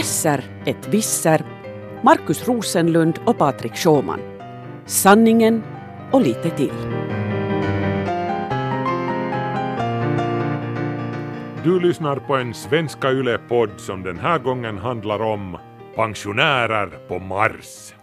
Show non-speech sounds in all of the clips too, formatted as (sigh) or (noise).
Besser ett visser, Markus Rosenlund och Patrik Sjåman. Sanningen och lite till. Du lyssnar på en Svenska Yle-podd som den här gången handlar om pensionärer på Mars.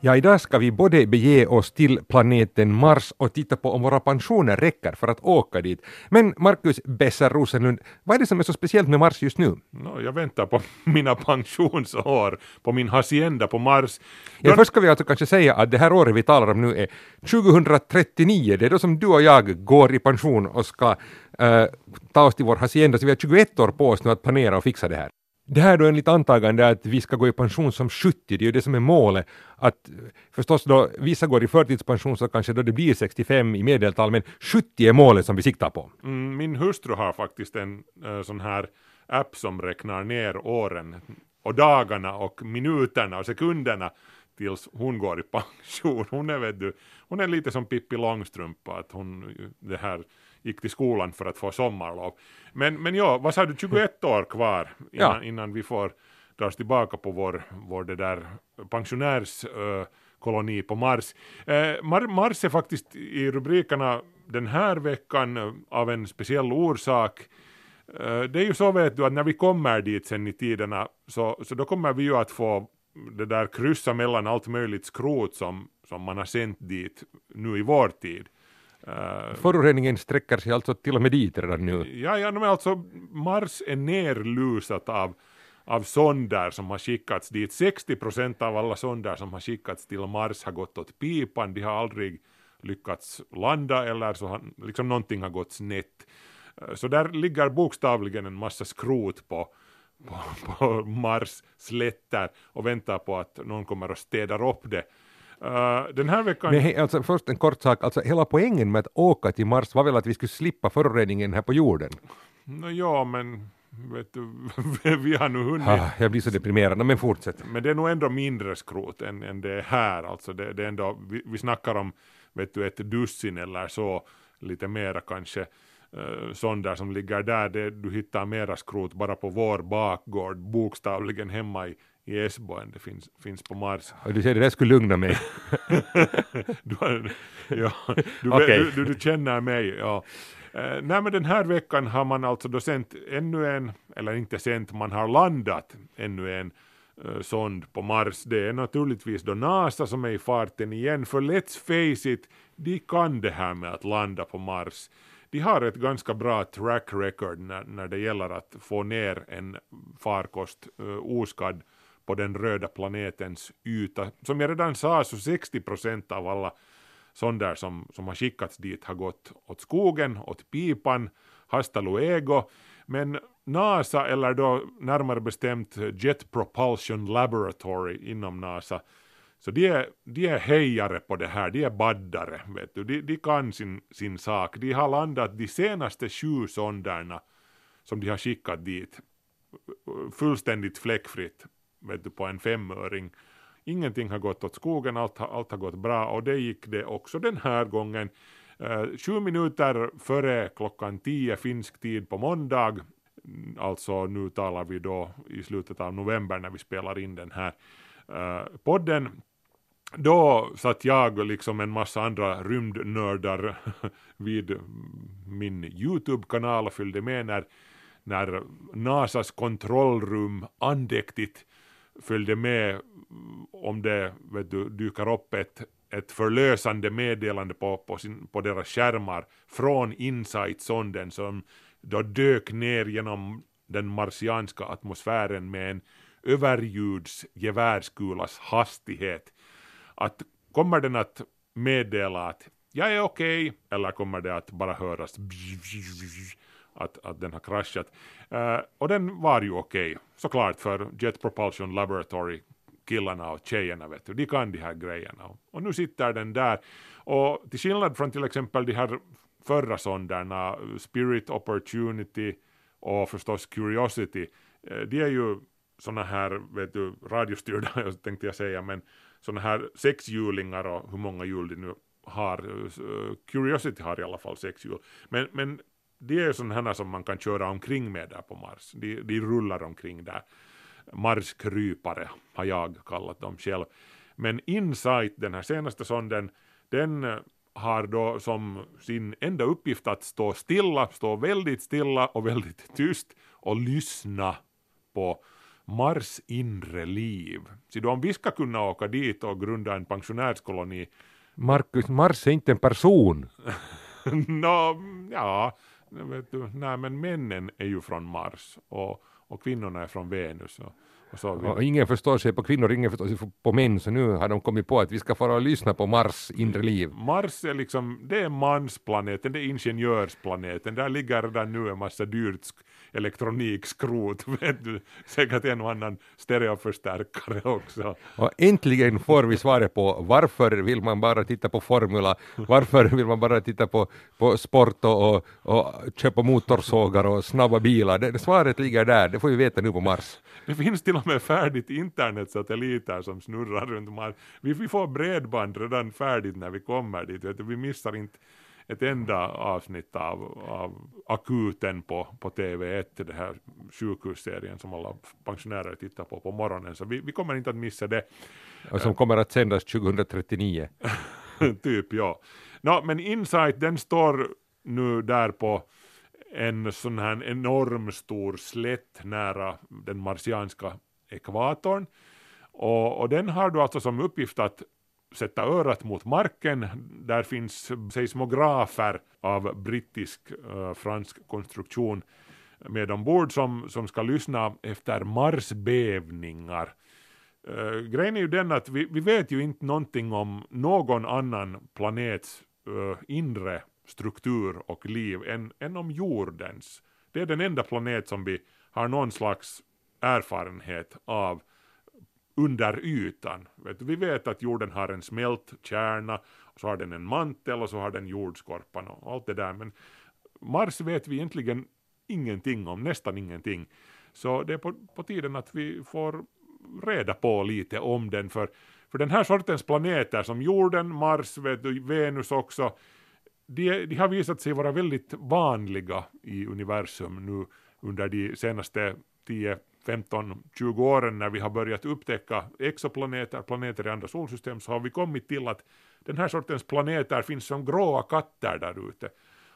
Ja, idag ska vi både bege oss till planeten Mars och titta på om våra pensioner räcker för att åka dit. Men Marcus Besser Rosenlund, vad är det som är så speciellt med Mars just nu? No, jag väntar på (laughs) mina pensionsår, på min hacienda på Mars. Ja, först ska vi alltså kanske säga att det här året vi talar om nu är 2039, det är då som du och jag går i pension och ska uh, ta oss till vår hacienda, så vi har 21 år på oss nu att planera och fixa det här. Det här är då enligt antagande att vi ska gå i pension som 70, det är ju det som är målet. Att förstås då vissa går i förtidspension så kanske då det blir 65 i medeltal, men 70 är målet som vi siktar på. Mm, min hustru har faktiskt en äh, sån här app som räknar ner åren och dagarna och minuterna och sekunderna tills hon går i (laughs) pension. Hon är, vet du, hon är lite som Pippi Långstrump, att hon det här gick till skolan för att få sommarlov. Men, men ja, vad sa du, 21 år kvar innan, ja. innan vi får dras tillbaka på vår, vår det där pensionärskoloni uh, på Mars. Mar Mars är faktiskt i rubrikerna den här veckan uh, av en speciell orsak. det är ju så vet du att när vi kommer dit sen i tiderna så, så då kommer vi ju att få det där kryssa mellan allt möjligt skrot som, som man har sänt dit nu i vår tid. Uh, Föroreningen sträcker sig alltså till och med dit redan nu? Ja, ja men alltså Mars är nerlusat av, av sonder som har skickats dit. 60 procent av alla sonder som har skickats till Mars har gått åt pipan, de har aldrig lyckats landa eller så har liksom någonting har gått snett. Uh, så där ligger bokstavligen en massa skrot på, på, på Mars slätter och väntar på att någon kommer och städar upp det. Uh, den här veckan... Men he, alltså, först en kort sak, alltså hela poängen med att åka till Mars var väl att vi skulle slippa föroreningen här på jorden? No, ja, men vet du, (laughs) vi har nu hunnit... Ah, jag blir så deprimerad, men fortsätt. Men det är nog ändå mindre skrot än, än det är här, alltså det, det är ändå, vi, vi snackar om vet du, ett dussin eller så, lite mera kanske uh, sonder som ligger där, det, du hittar mera skrot bara på vår bakgård, bokstavligen hemma i, i Esbo det finns, finns på Mars. Och du säger det där skulle lugna mig. (laughs) du, ja, du, okay. du, du, du, känner mig, ja. Uh, nej men den här veckan har man alltså då sänt ännu en, eller inte sänt, man har landat ännu en uh, sond på Mars. Det är naturligtvis då NASA som är i farten igen, för let's face it, de kan det här med att landa på Mars. De har ett ganska bra track record när, när det gäller att få ner en farkost uh, oskadd på den röda planetens yta. Som jag redan sa så 60 procent av alla sonder som, som har skickats dit har gått åt skogen, åt pipan, hasta luego, men NASA, eller då närmare bestämt Jet Propulsion Laboratory inom NASA, så de är, de är hejare på det här, de är baddare, vet du. De, de kan sin, sin sak. De har landat de senaste sju sonderna som de har skickat dit fullständigt fläckfritt vet du, på en femöring. Ingenting har gått åt skogen, allt, allt har gått bra och det gick det också den här gången. Eh, sju minuter före klockan tio finsk tid på måndag, mm, alltså nu talar vi då i slutet av november när vi spelar in den här eh, podden, då satt jag och liksom en massa andra rymdnördar (laughs) vid min YouTube-kanal och fyllde med när, när NASAs kontrollrum andäktigt följde med om det vet du, dyker upp ett, ett förlösande meddelande på, på, sin, på deras skärmar från Insight-sonden som då dök ner genom den marsianska atmosfären med en överljudsgevärskulas hastighet. Att kommer den att meddela att jag är okej, okay, eller kommer det att bara höras att, att den har kraschat. Uh, och den var ju okej, okay, såklart för Jet Propulsion Laboratory killarna och tjejerna vet du, de kan de här grejerna. Och nu sitter den där. Och till skillnad från till exempel de här förra sonderna, Spirit Opportunity och förstås Curiosity, eh, de är ju såna här, vet du, radiostyrda (laughs) tänkte jag säga, men såna här sexhjulingar och hur många hjul de nu har. Eh, Curiosity har i alla fall sex hjul. Men, men de är ju sådana som man kan köra omkring med där på Mars. De, de rullar omkring där. Marskrypare har jag kallat dem själv. Men Insight, den här senaste sonden, den har då som sin enda uppgift att stå stilla, stå väldigt stilla och väldigt tyst och lyssna på Mars inre liv. Så då om vi ska kunna åka dit och grunda en pensionärskoloni Marcus, Mars är inte en person. (laughs) no, ja, vet du, nej men männen är ju från Mars och, och kvinnorna är från Venus. Och, och, ingen förstår sig på kvinnor, ingen förstår sig på män, så nu har de kommit på att vi ska fara och lyssna på Mars inre liv. Mars är liksom, det är mansplaneten, det är ingenjörsplaneten, där ligger redan nu en massa dyrt elektronikskrot, (laughs) vet du, säkert en och annan stereoförstärkare också. Och äntligen får vi svaret på varför vill man bara titta på Formula, varför vill man bara titta på, på sport och, och, och köpa motorsågar och snabba bilar. Det, svaret ligger där, det får vi veta nu på Mars. Det finns till och med färdigt internetsatelliter som snurrar runt Mars. Vi, vi får bredband redan färdigt när vi kommer dit, vet du, vi missar inte ett enda avsnitt av, av akuten på, på TV1, det här sjukhusserien som alla pensionärer tittar på på morgonen, så vi, vi kommer inte att missa det. Och som kommer att sändas 2039. (laughs) typ, ja. No, men Insight, den står nu där på en sån här enorm stor slätt nära den marsianska ekvatorn. Och, och den har då alltså som uppgift att sätta örat mot marken. Där finns seismografer av brittisk-fransk eh, konstruktion med ombord som, som ska lyssna efter marsbävningar. Uh, grejen är ju den att vi, vi vet ju inte någonting om någon annan planets uh, inre struktur och liv än, än om jordens. Det är den enda planet som vi har någon slags erfarenhet av under ytan. Vet, vi vet att jorden har en smält kärna, och så har den en mantel och så har den jordskorpan och allt det där. Men Mars vet vi egentligen ingenting om, nästan ingenting. Så det är på, på tiden att vi får reda på lite om den. För, för den här sortens planeter som jorden, Mars, vet du, Venus också, de, de har visat sig vara väldigt vanliga i universum nu under de senaste 10 15-20 åren när vi har börjat upptäcka exoplaneter, planeter i andra solsystem, så har vi kommit till att den här sortens planeter finns som gråa katter där ute.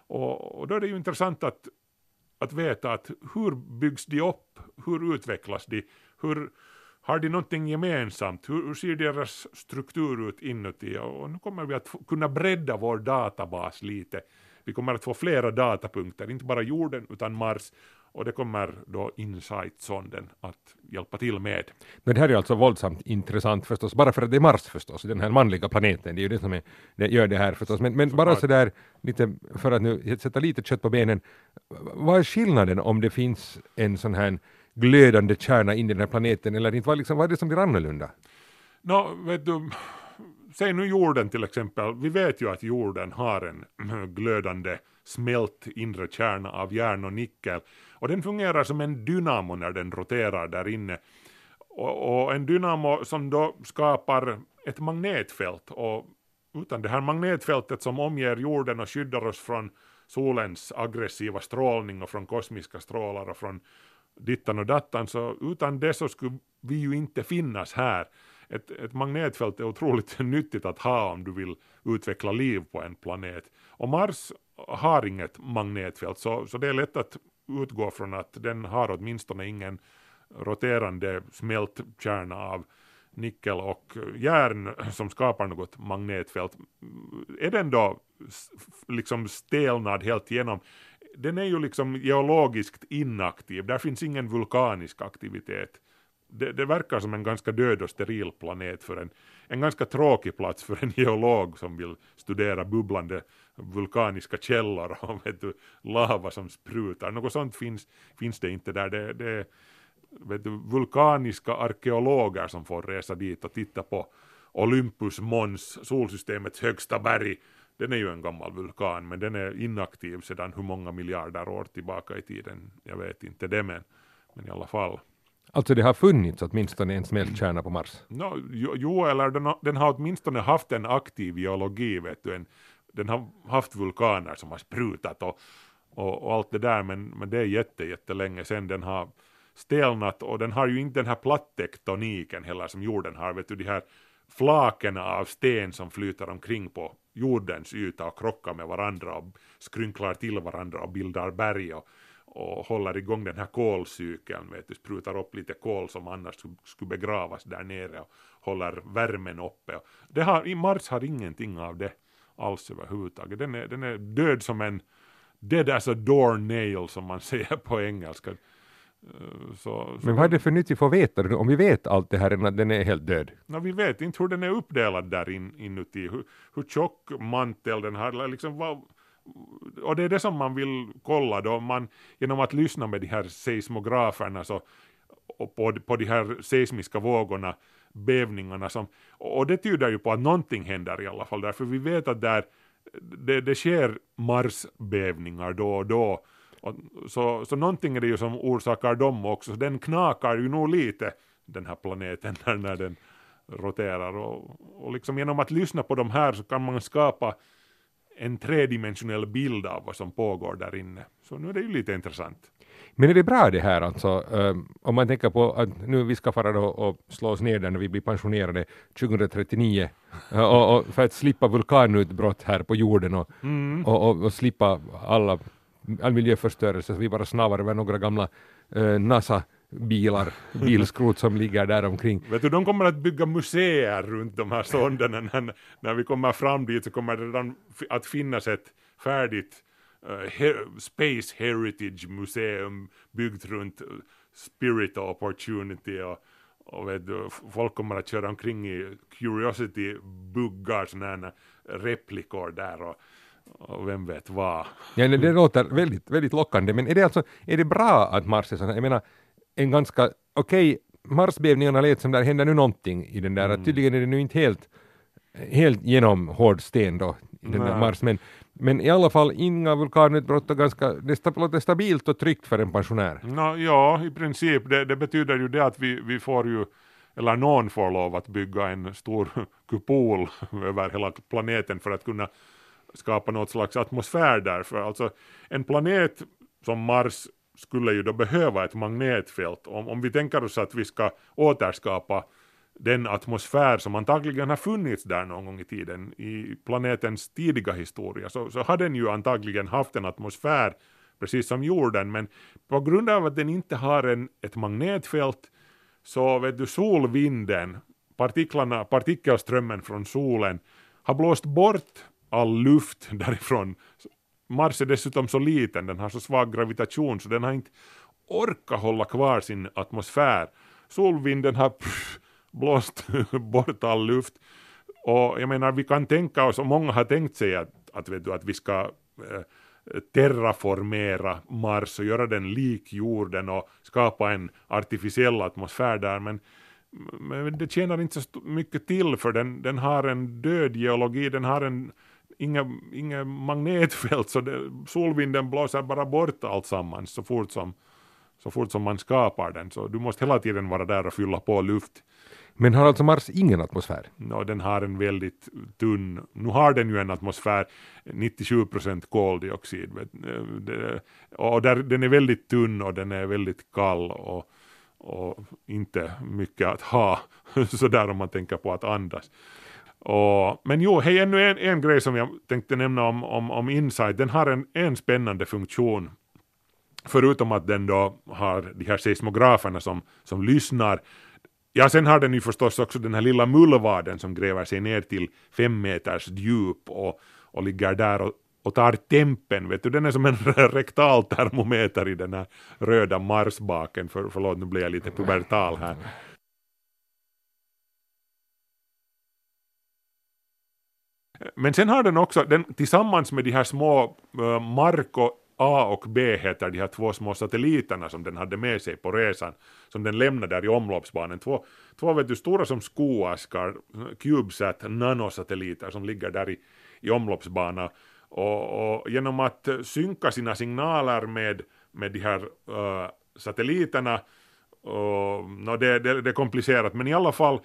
Och, och då är det ju intressant att, att veta att hur byggs de upp, hur utvecklas de, hur har de någonting gemensamt, hur, hur ser deras struktur ut inuti? Och nu kommer vi att kunna bredda vår databas lite. Vi kommer att få flera datapunkter, inte bara jorden utan Mars och det kommer då Insight-sonden att hjälpa till med. Men det här är alltså våldsamt intressant förstås, bara för att det är Mars förstås, den här manliga planeten, det är ju det som är, det gör det här förstås. Men, men så bara sådär, lite, för att nu sätta lite kött på benen, vad är skillnaden om det finns en sån här glödande kärna in i den här planeten eller inte? Vad, liksom, vad är det som blir annorlunda? Nå, vet du, säg nu jorden till exempel, vi vet ju att jorden har en eh, glödande smält inre kärna av järn och nickel. Och den fungerar som en dynamo när den roterar där inne. Och, och en dynamo som då skapar ett magnetfält. Och utan det här magnetfältet som omger jorden och skyddar oss från solens aggressiva strålning och från kosmiska strålar och från dittan och dattan så utan det så skulle vi ju inte finnas här ett, ett magnetfält är otroligt (laughs) nyttigt att ha om du vill utveckla liv på en planet. Och Mars har inget magnetfält så, så det är lätt att utgå från att den har åtminstone ingen roterande smältkärna av nickel och järn som skapar något magnetfält. Är den då liksom stelnad helt igenom? Den är ju liksom geologiskt inaktiv, där finns ingen vulkanisk aktivitet det, det, verkar som en ganska död och steril planet för en, en ganska tråkig plats för en (laughs) geolog som vill studera bubblande vulkaniska källor och vet du, lava som sprutar. Något sånt finns, finns det inte där. Det, det vet du, vulkaniska arkeologer som får resa dit och titta på Olympus Mons, solsystemets högsta berg. Den är ju en gammal vulkan men den är inaktiv sedan hur många miljarder år tillbaka i tiden. Jag vet inte det men, men i alla fall. Alltså det har funnits åtminstone en smältkärna på Mars? No, jo, jo, eller den har, den har åtminstone haft en aktiv geologi, vet du. En, den har haft vulkaner som har sprutat och, och, och allt det där, men, men det är jätte, jättelänge sedan den har stelnat och den har ju inte den här plattektoniken heller som jorden har, vet du, de här flaken av sten som flyter omkring på jordens yta och krockar med varandra och skrynklar till varandra och bildar berg och, och håller igång den här kolcykeln, vet du, sprutar upp lite kol som annars skulle begravas där nere och håller värmen uppe. Det har, Mars har ingenting av det alls överhuvudtaget. Den är, den är död som en dead as a doornail som man (laughs) säger på engelska. Eh, så, så Men vad är det för nytt vi får veta om vi vet allt det här den är helt död? No, vi vet inte hur den är uppdelad där in, inuti, hur, hur tjock mantel den har, liksom vad, och det är det som man vill kolla då, man, genom att lyssna med de här seismograferna så, och på, på de här seismiska vågorna, bävningarna som, och det tyder ju på att någonting händer i alla fall, därför vi vet att där, det, det sker marsbävningar då och då, och, så, så någonting är det ju som orsakar dem också, den knakar ju nog lite, den här planeten, (laughs) när, när den roterar, och, och liksom genom att lyssna på de här så kan man skapa en tredimensionell bild av vad som pågår där inne. Så nu är det ju lite intressant. Men är det bra det här alltså, um, om man tänker på att nu vi ska fara då och slå oss ner där när vi blir pensionerade 2039 uh, och, och, för att slippa vulkanutbrott här på jorden och, mm. och, och, och, slippa alla, all miljöförstörelse så vi bara snavar över några gamla uh, NASA bilar, bilskrot som ligger där omkring. Vet du, de kommer att bygga museer runt de här sonderna. När, när vi kommer fram dit så kommer det redan att finnas ett färdigt uh, he Space Heritage Museum byggt runt uh, Spirit och Opportunity och, och vet du, folk kommer att köra omkring i Curiosity-buggar, sådana replikor där och, och vem vet vad. Ja, det låter väldigt, väldigt lockande, men är det alltså, är det bra att Mars är sån jag menar, en ganska, okej, okay, Marsbävningarna lät som där händer nu någonting i den där, mm. tydligen är det nu inte helt, helt genom hård sten då, i den där Mars, men, men i alla fall inga vulkanutbrott och ganska, det låter stabilt och tryggt för en pensionär. No, ja, i princip, det, det betyder ju det att vi, vi får ju eller någon får lov att bygga en stor (laughs) kupol (laughs) över hela planeten för att kunna skapa något slags atmosfär där. För alltså en planet som Mars skulle ju då behöva ett magnetfält. Om, om vi tänker oss att vi ska återskapa den atmosfär som antagligen har funnits där någon gång i tiden i planetens tidiga historia så, så har den ju antagligen haft en atmosfär precis som jorden men på grund av att den inte har en, ett magnetfält så vet du solvinden, partiklarna, partikelströmmen från solen har blåst bort all luft därifrån Mars är dessutom så liten, den har så svag gravitation så den har inte orkat hålla kvar sin atmosfär. Solvinden har pff, blåst (laughs) bort all luft. Och jag menar, vi kan tänka oss, och många har tänkt sig att, att, vet du, att vi ska eh, terraformera Mars och göra den lik jorden och skapa en artificiell atmosfär där, men, men det tjänar inte så mycket till för den, den har en död geologi, den har en inga, inga magnetfält så det, solvinden blåser bara bort allt sammans så fort som så fort som man skapar den så du måste hela tiden vara där och fylla på luft. Men har alltså Mars ingen atmosfär? No, den har en väldigt tunn, nu har den ju en atmosfär, 97 procent koldioxid, och där, den är väldigt tunn och den är väldigt kall och, och inte mycket att ha, (laughs) sådär om man tänker på att andas. Och, men jo, hej, ännu en, en grej som jag tänkte nämna om, om, om Insight, den har en, en spännande funktion. Förutom att den då har de här seismograferna som, som lyssnar. Ja, sen har den ju förstås också den här lilla mullvaden som gräver sig ner till fem meters djup och, och ligger där och, och tar tempen, vet du, den är som en (laughs) rektal termometer i den här röda marsbaken, för, förlåt nu blir jag lite pubertal här. Men sen har den också, den, tillsammans med de här små uh, Marco A och B heter de här två små satelliterna som den hade med sig på resan, som den lämnade där i omloppsbanan. Två, två vet du, stora som skoaskar, CubeSat nanosatelliter som ligger där i, i omloppsbana. Och, och, genom att synka sina signaler med, med de här uh, satelliterna, och, no, det, det, det är komplicerat, men i alla fall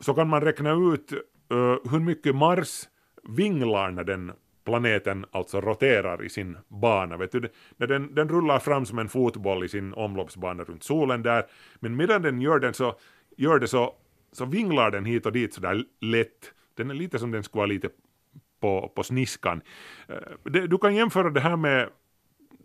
så kan man räkna ut uh, hur mycket Mars vinglar när den planeten alltså roterar i sin bana. Vet du, när den, den rullar fram som en fotboll i sin omloppsbana runt solen där, men medan den gör, den så, gör det så, så vinglar den hit och dit sådär lätt. Den är lite som den skulle vara lite på, på sniskan. Eh, du kan jämföra det här med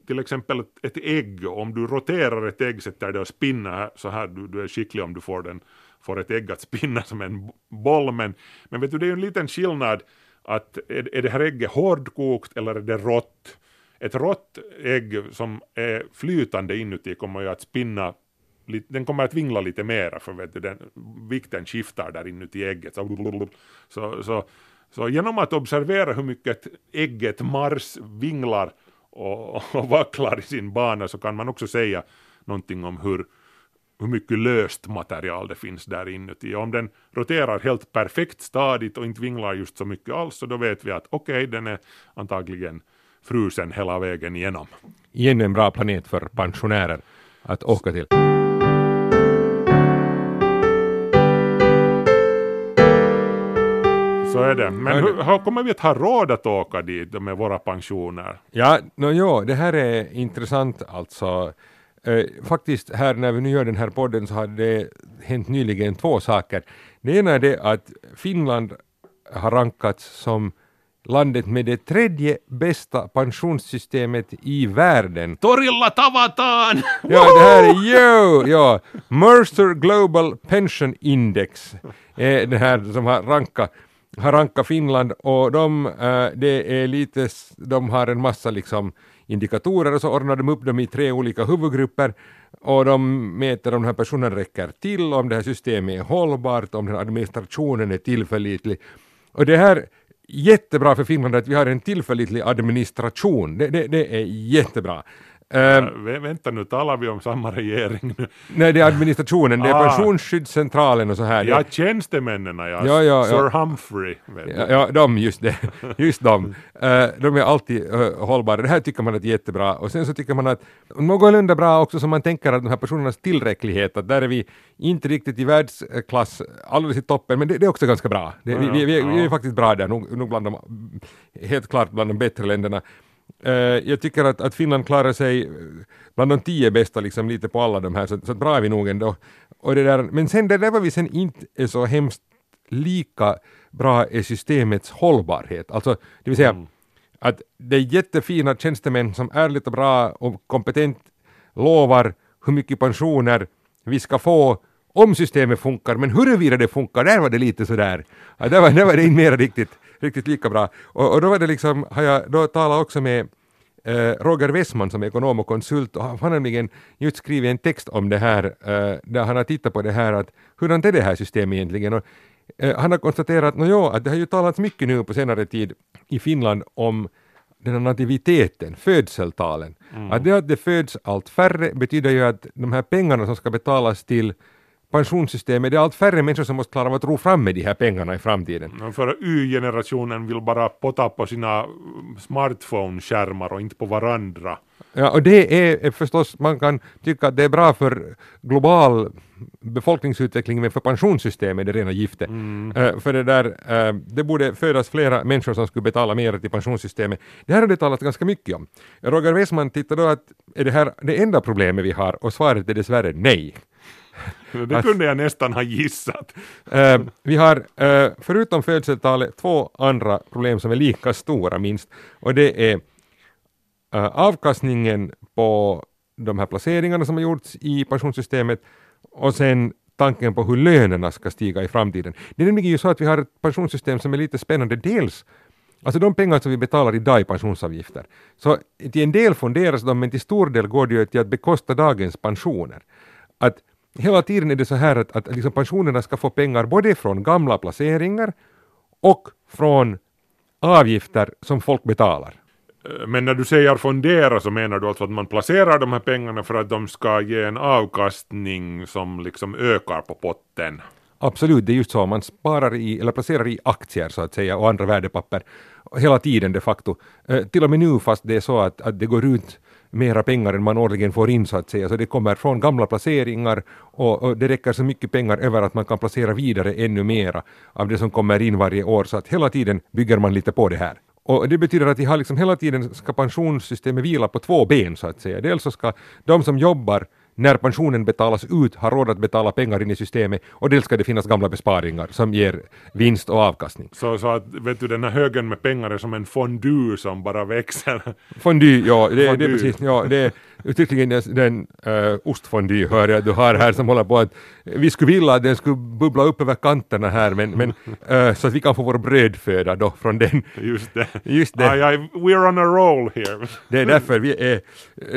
till exempel ett ägg, om du roterar ett ägg, sätter det och spinner så här, du, du är skicklig om du får, den, får ett ägg att spinna som en boll, men, men vet du, det är ju en liten skillnad att är, är det här ägget hårdkokt eller är det rått? Ett rått ägg som är flytande inuti kommer ju att spinna den kommer att vingla lite mera för vet du, den, vikten skiftar där inuti ägget. Så, så, så, så genom att observera hur mycket ägget Mars vinglar och, och vacklar i sin bana så kan man också säga någonting om hur, hur mycket löst material det finns där inuti. Om den roterar helt perfekt stadigt och inte vinglar just så mycket alls så då vet vi att okej, okay, den är antagligen frusen hela vägen igenom. Igen en bra planet för pensionärer att åka till. Så är det. Men hur, hur kommer vi att ha råd att åka dit med våra pensioner? Ja, no, jo, det här är intressant alltså. Eh, faktiskt här när vi nu gör den här podden så har det hänt nyligen två saker. Det ena är det att Finland har rankats som landet med det tredje bästa pensionssystemet i världen. Torilla tavataan! Ja, det här är jo, ja. Mercer Global Pension Index är det här som har rankat har rankat Finland och de, äh, det är lite, de har en massa liksom indikatorer och så ordnar de upp dem i tre olika huvudgrupper och de mäter om den här personen räcker till, om det här systemet är hållbart, om den här administrationen är tillförlitlig. Och det här jättebra för Finland att vi har en tillförlitlig administration. Det, det, det är jättebra. Uh, vänta nu, talar vi om samma regering nu? Nej, det är administrationen, det är ah. pensionsskyddscentralen och så här. Ja, tjänstemännen ja. ja, ja Sir ja. Humphrey. Ja, ja, de, just det. (laughs) Just de. Uh, de är alltid uh, hållbara. Det här tycker man är jättebra. Och sen så tycker man att någorlunda bra också som man tänker att de här personernas tillräcklighet, att där är vi inte riktigt i världsklass alldeles i toppen, men det, det är också ganska bra. Det, vi, vi, vi, vi, är faktiskt bra där, nog, nog bland de, helt klart bland de bättre länderna. Uh, jag tycker att, att Finland klarar sig bland de tio bästa liksom lite på alla de här, så, så bra är vi nog ändå. Och det där, men sen det där vad vi sen inte är så hemskt lika bra är systemets hållbarhet. Alltså, det vill säga mm. att det är jättefina tjänstemän som ärligt och bra och kompetent lovar hur mycket pensioner vi ska få om systemet funkar, men huruvida det funkar, där var det lite sådär, ja, där, var, där var det inte mer riktigt riktigt lika bra. Och, och då var det liksom, har jag då talat också med eh, Roger Westman som är ekonom och konsult och han har nämligen just skrivit en text om det här eh, där han har tittat på det här att hurdant är det här systemet egentligen? Och, eh, han har konstaterat no, att det har ju talats mycket nu på senare tid i Finland om den här nativiteten, födseltalen. Mm. Att det att det föds allt färre betyder ju att de här pengarna som ska betalas till pensionssystemet, det är allt färre människor som måste klara av att ro fram med de här pengarna i framtiden. För Y-generationen vill bara potta på sina smartphone-skärmar och inte på varandra. Ja, och det är förstås, man kan tycka att det är bra för global befolkningsutveckling, men för pensionssystemet är det rena giftet. Mm. Uh, för det där, uh, det borde födas flera människor som skulle betala mer till pensionssystemet. Det här har det talats ganska mycket om. Roger Westman tittade då att är det här det enda problemet vi har? Och svaret är dessvärre nej. Det kunde jag nästan ha gissat. Uh, vi har uh, förutom födelsetalet två andra problem som är lika stora minst och det är uh, avkastningen på de här placeringarna som har gjorts i pensionssystemet och sen tanken på hur lönerna ska stiga i framtiden. Det är nämligen ju så att vi har ett pensionssystem som är lite spännande. Dels Alltså de pengar som vi betalar idag i pensionsavgifter. Så till en del fonderas de men till stor del går det ju till att bekosta dagens pensioner. Att hela tiden är det så här att, att liksom pensionerna ska få pengar både från gamla placeringar och från avgifter som folk betalar. Eh, men när du säger fondera så menar du alltså att man placerar de här pengarna för att de ska ge en avkastning som liksom ökar på potten? Absolut, det är just så. Man sparar i, eller placerar i aktier så att säga och andra värdepapper hela tiden de facto. Eh, till och med nu fast det är så att, att det går ut mera pengar än man årligen får in så att säga. Så det kommer från gamla placeringar och, och, det räcker så mycket pengar över att man kan placera vidare ännu mera av det som kommer in varje år. Så att hela tiden bygger man lite på det här. Och det betyder att vi har liksom hela tiden ska pensionssystemet vila på två ben så att säga. Dels så ska de som jobbar när pensionen betalas ut har råd att betala pengar in i systemet och dels ska det finnas gamla besparingar som ger vinst och avkastning. Så, så att vet du den här högen med pengar är som en fondue som bara växer? Fondue, ja det, fondue. det är precis, ja det är uttryckligen den uh, ostfondue hör jag du har här som håller på att vi skulle vilja att den skulle bubbla upp över kanterna här men, men uh, (laughs) så att vi kan få vår brödföda då från den. Just det. Just det. Aj, aj, we're on a roll here. det är därför vi är,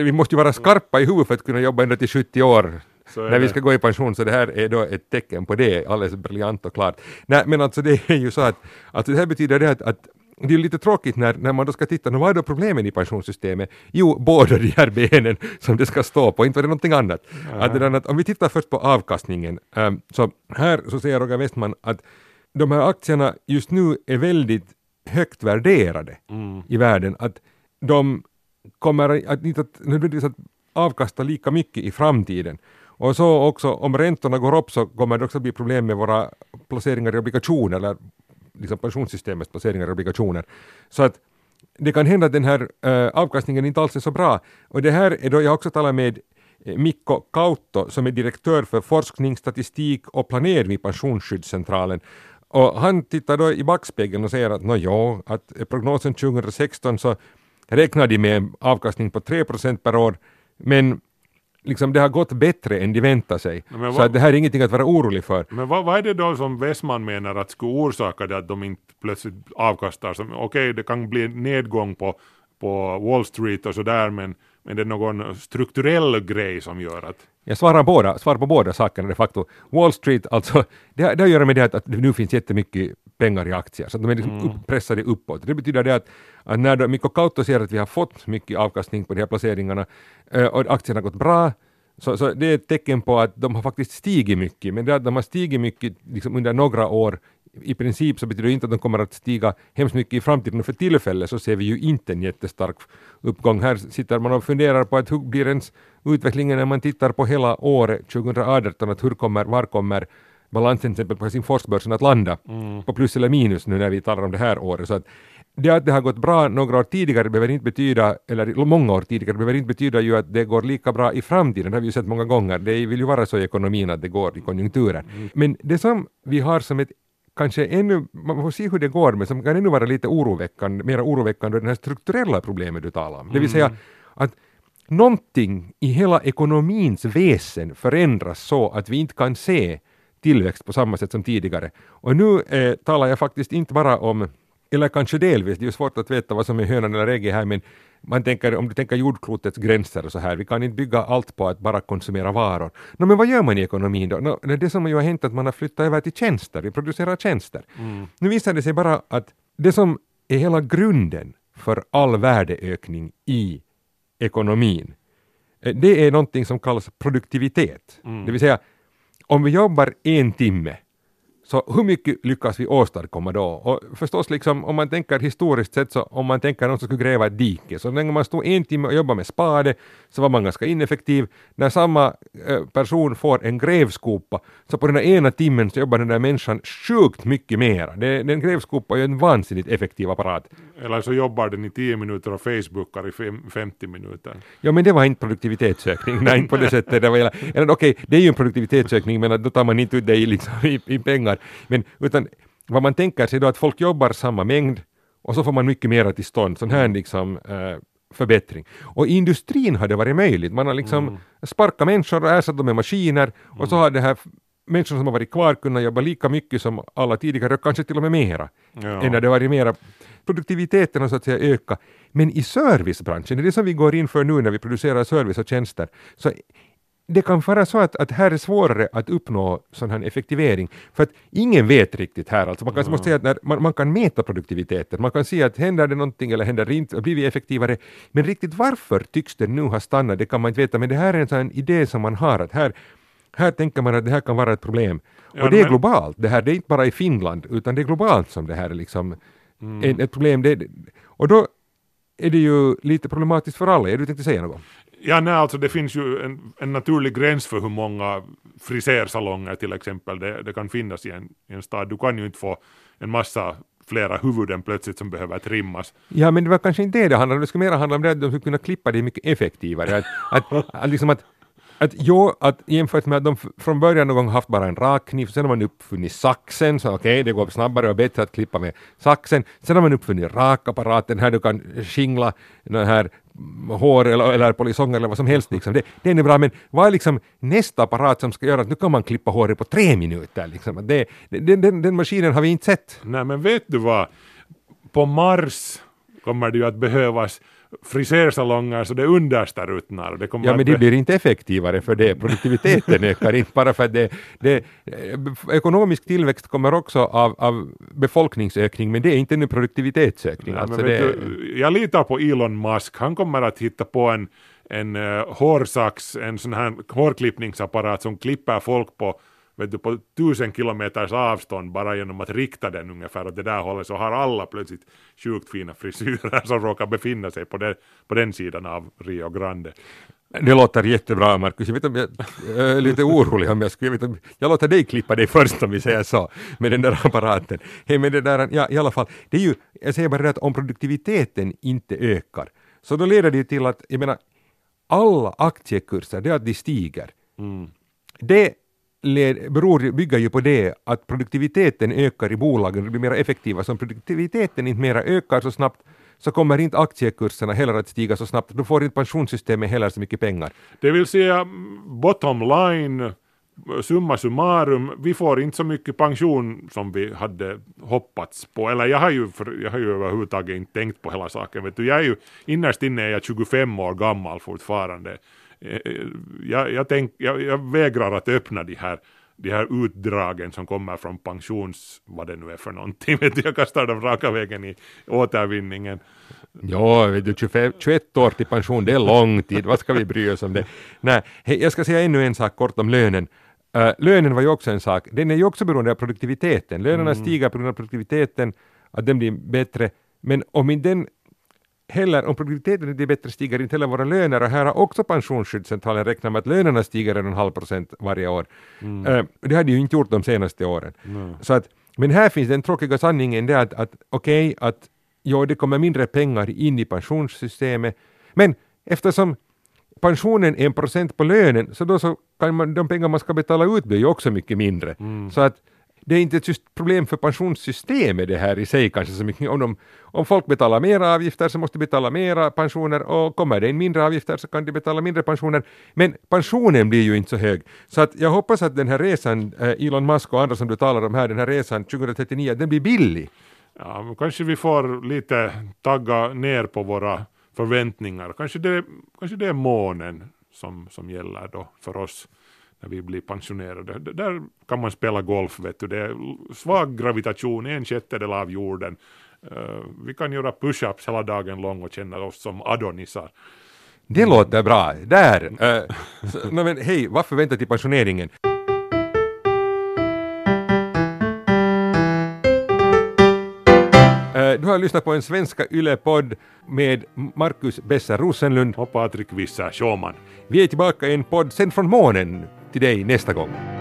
vi måste ju vara skarpa i huvudet för att kunna jobba ända till 70 år när vi ska gå i pension, så det här är då ett tecken på det, alldeles briljant och klart. Nej, men alltså det är ju så att, alltså det här betyder det att, att det är lite tråkigt när, när man då ska titta, vad är då problemen i pensionssystemet? Jo, båda de här benen som det ska stå på, inte var det någonting annat. Att, att, om vi tittar först på avkastningen, um, så här så säger Roger Westman att de här aktierna just nu är väldigt högt värderade mm. i världen, att de kommer att, inte att, nödvändigtvis att avkasta lika mycket i framtiden. Och så också om räntorna går upp så kommer det också bli problem med våra placeringar i obligationer eller liksom pensionssystemets placeringar i obligationer. Så att det kan hända att den här äh, avkastningen inte alls är så bra. Och det här är då jag också talar med eh, Mikko Kautto som är direktör för forskning, statistik och planering vid Pensionsskyddscentralen. Och han tittar då i backspegeln och säger att no, att prognosen 2016 så räknar de med en avkastning på 3 procent per år men liksom det har gått bättre än de väntade sig. Men så att det här är ingenting att vara orolig för. Men vad, vad är det då som Westman menar att skulle orsaka det att de inte plötsligt avkastar? Okej, okay, det kan bli nedgång på, på Wall Street och sådär men, men det är någon strukturell grej som gör att jag svarar, båda, svarar på båda sakerna de facto. Wall Street, alltså, det, har, det har att göra med det att, det nu finns jättemycket pengar i aktier, så de är liksom mm. pressade uppåt. Det betyder det att, att när Mikko Kautto ser att vi har fått mycket avkastning på de här placeringarna eh, och aktierna har gått bra, så, så, det är ett tecken på att de har faktiskt stigit mycket, men det att de har stigit mycket liksom under några år i princip så betyder det inte att de kommer att stiga hemskt mycket i framtiden. Och för tillfället så ser vi ju inte en jättestark uppgång. Här sitter man och funderar på att hur blir ens utvecklingen när man tittar på hela året 2018, att hur kommer, var kommer balansen till exempel på Helsingforsbörsen att landa mm. på plus eller minus nu när vi talar om det här året. Så att det att det har gått bra några år tidigare behöver inte betyda, eller många år tidigare behöver inte betyda ju att det går lika bra i framtiden. Det har vi ju sett många gånger. Det vill ju vara så i ekonomin att det går i konjunkturen. Mm. Men det som vi har som ett kanske ännu, man får se hur det går, men som kan ännu vara lite oroväckande, mer oroväckande, det här strukturella problemet du talar om. Det vill säga mm. att någonting i hela ekonomins väsen förändras så att vi inte kan se tillväxt på samma sätt som tidigare. Och nu eh, talar jag faktiskt inte bara om, eller kanske delvis, det är ju svårt att veta vad som är hönan eller ägget här, men man tänker, om du tänker jordklotets gränser och så här, vi kan inte bygga allt på att bara konsumera varor. No, men vad gör man i ekonomin då? No, det som ju har hänt är att man har flyttat över till tjänster, vi producerar tjänster. Mm. Nu visar det sig bara att det som är hela grunden för all värdeökning i ekonomin, eh, det är någonting som kallas produktivitet. Mm. Det vill säga, om vi jobbar en timme så hur mycket lyckas vi åstadkomma då? Och förstås, liksom, om man tänker historiskt sett, så om man tänker någon som skulle gräva ett dike, så länge man stod en timme och jobbade med spade så var man ganska ineffektiv. När samma eh, person får en grävskopa, så på den ena timmen så jobbar den där människan sjukt mycket. Det, den grävskopa är ju en vansinnigt effektiv apparat. Eller så jobbar den i 10 minuter och facebookar i fem, 50 minuter. Ja, men det var inte produktivitetsökning, nej, inte på det sättet. Det var, eller okej, okay, det är ju en produktivitetsökning, men då tar man inte ut det i, liksom, i, i pengar. Men utan vad man tänker sig då att folk jobbar samma mängd och så får man mycket mer till stånd, sån här liksom äh, förbättring. Och i industrin har det varit möjligt. Man har liksom mm. sparkat människor och ersatt dem med maskiner och så har det här människor som har varit kvar kunnat jobba lika mycket som alla tidigare och kanske till och med mera. Ja. Än när det varit mera produktiviteten har så att säga ökat. Men i servicebranschen, det är det som vi går in för nu när vi producerar service och tjänster, så det kan vara så att, att här är svårare att uppnå sån här effektivering, för att ingen vet riktigt här. Alltså man kan, mm. måste säga att när, man, man, kan mäta produktiviteten, man kan se att händer det någonting eller händer det inte, blir vi effektivare, men riktigt varför tycks det nu ha stannat, det kan man inte veta, men det här är en sån idé som man har, att här, här tänker man att det här kan vara ett problem. Ja, och det är globalt, det här det är inte bara i Finland, utan det är globalt som det här är liksom mm. ett, ett problem. Det, och då är det ju lite problematiskt för alla. Är du tänkte säga något? Ja, nej, alltså det finns ju en, en naturlig gräns för hur många frisersalonger till exempel det, det kan finnas i en, i en stad. Du kan ju inte få en massa flera huvuden plötsligt som behöver trimmas. Ja, men det var kanske inte det det handlade om. Det skulle mer handla om det att de skulle kunna klippa det mycket effektivare. Att, att, att, liksom att att jo, att jämfört med att de från början någon gång haft bara en rakkniv, sen har man uppfunnit saxen, så okej, okay, det går snabbare och bättre att klippa med saxen. Sen har man uppfunnit rakapparaten, här du kan skingla den här mm, hår eller, eller polisonger eller vad som helst. Liksom. Det, det är nu bra, men vad är liksom nästa apparat som ska göra att nu kan man klippa håret på tre minuter? Liksom. Det, den, den, den maskinen har vi inte sett. Nej, men vet du vad? På Mars kommer det ju att behövas frisersalonger så det understruttnar. Det ja, men det blir inte effektivare för det. Produktiviteten (laughs) ökar inte bara för det, det, ekonomisk tillväxt kommer också av, av befolkningsökning, men det är inte en produktivitetsökning. Ja, alltså det... du, jag litar på Elon Musk. Han kommer att hitta på en, en uh, hårsax, en sån här hårklippningsapparat som klipper folk på vet du, på tusen kilometers avstånd bara genom att rikta den ungefär åt det där hållet så har alla plötsligt sjukt fina frisyrer som råkar befinna sig på, det, på den sidan av Rio Grande. Det låter jättebra Markus, jag, vet om jag, är lite orolig om jag skulle, jag, vet om, jag låter dig klippa dig först om vi säger så, med den där apparaten. Hey, men det där, ja, i alla fall, det är ju, jag säger bara det att om produktiviteten inte ökar, så då leder det till att, jag menar, alla aktiekurser, det är att de stiger. Mm. Det led, beror, bygger ju på det att produktiviteten ökar i bolagen, de blir mer effektiva. Så om produktiviteten inte mera ökar så snabbt så kommer inte aktiekurserna heller att stiga så snabbt. Då får inte pensionssystemet heller så mycket pengar. Det vill säga, bottom line, summa summarum, vi får inte så mycket pension som vi hade hoppats på. Eller jag har ju, jag har ju överhuvudtaget inte tänkt på hela saken. Vet du, jag är ju, innerst inne är jag 25 år gammal fortfarande. Eh, jag, jag, tänk, jag, jag vägrar att öppna de här de här utdragen som kommer från pensions, vad det nu är för någonting, (laughs) vet du, jag kastar dem raka vägen i återvinningen. Ja, du, 25, 21 år till pension, det är lång tid, vad ska vi bry oss om det? Nej, hej, jag ska säga ännu en sak kort om lönen. Uh, lönen var ju också en sak, den är ju också beroende av produktiviteten. Lönerna mm. stiger på grund av produktiviteten, att den blir bättre, men om den heller, om produktiviteten inte är bättre, stiger inte heller våra löner. Och här har också Pensionsskyddscentralen räknat med att lönerna stiger en halv procent varje år. Mm. Uh, det har de ju inte gjort de senaste åren. Mm. Så att, men här finns den tråkiga sanningen det att, att okej, okay, att jo, det kommer mindre pengar in i pensionssystemet, men eftersom pensionen är en procent på lönen, så då så kan man, de pengar man ska betala ut blir ju också mycket mindre. Mm. Så att det är inte ett problem för pensionssystemet det här i sig kanske så mycket. Om, de, om folk betalar mera avgifter så måste de betala mera pensioner och kommer det in mindre avgifter så kan de betala mindre pensioner. Men pensionen blir ju inte så hög. Så att jag hoppas att den här resan, eh, Elon Musk och andra som du talar om här, den här resan 2039, den blir billig. Ja, kanske vi får lite tagga ner på våra förväntningar. Kanske det, kanske det är månen som, som gäller då för oss när vi blir pensionerade. Där kan man spela golf, vet du. det är svag gravitation, en sjättedel av jorden. Uh, vi kan göra push-ups hela dagen lång och känna oss som adonisar. Det låter bra. Där! Uh, så, (laughs) no, men hej, varför vänta till pensioneringen? Uh, du har lyssnat på en svenska Yle-podd med Marcus Bessa Rosenlund och Patrik Vissa Schumann. Vi är tillbaka i en podd sen från månen till dig nästa gång.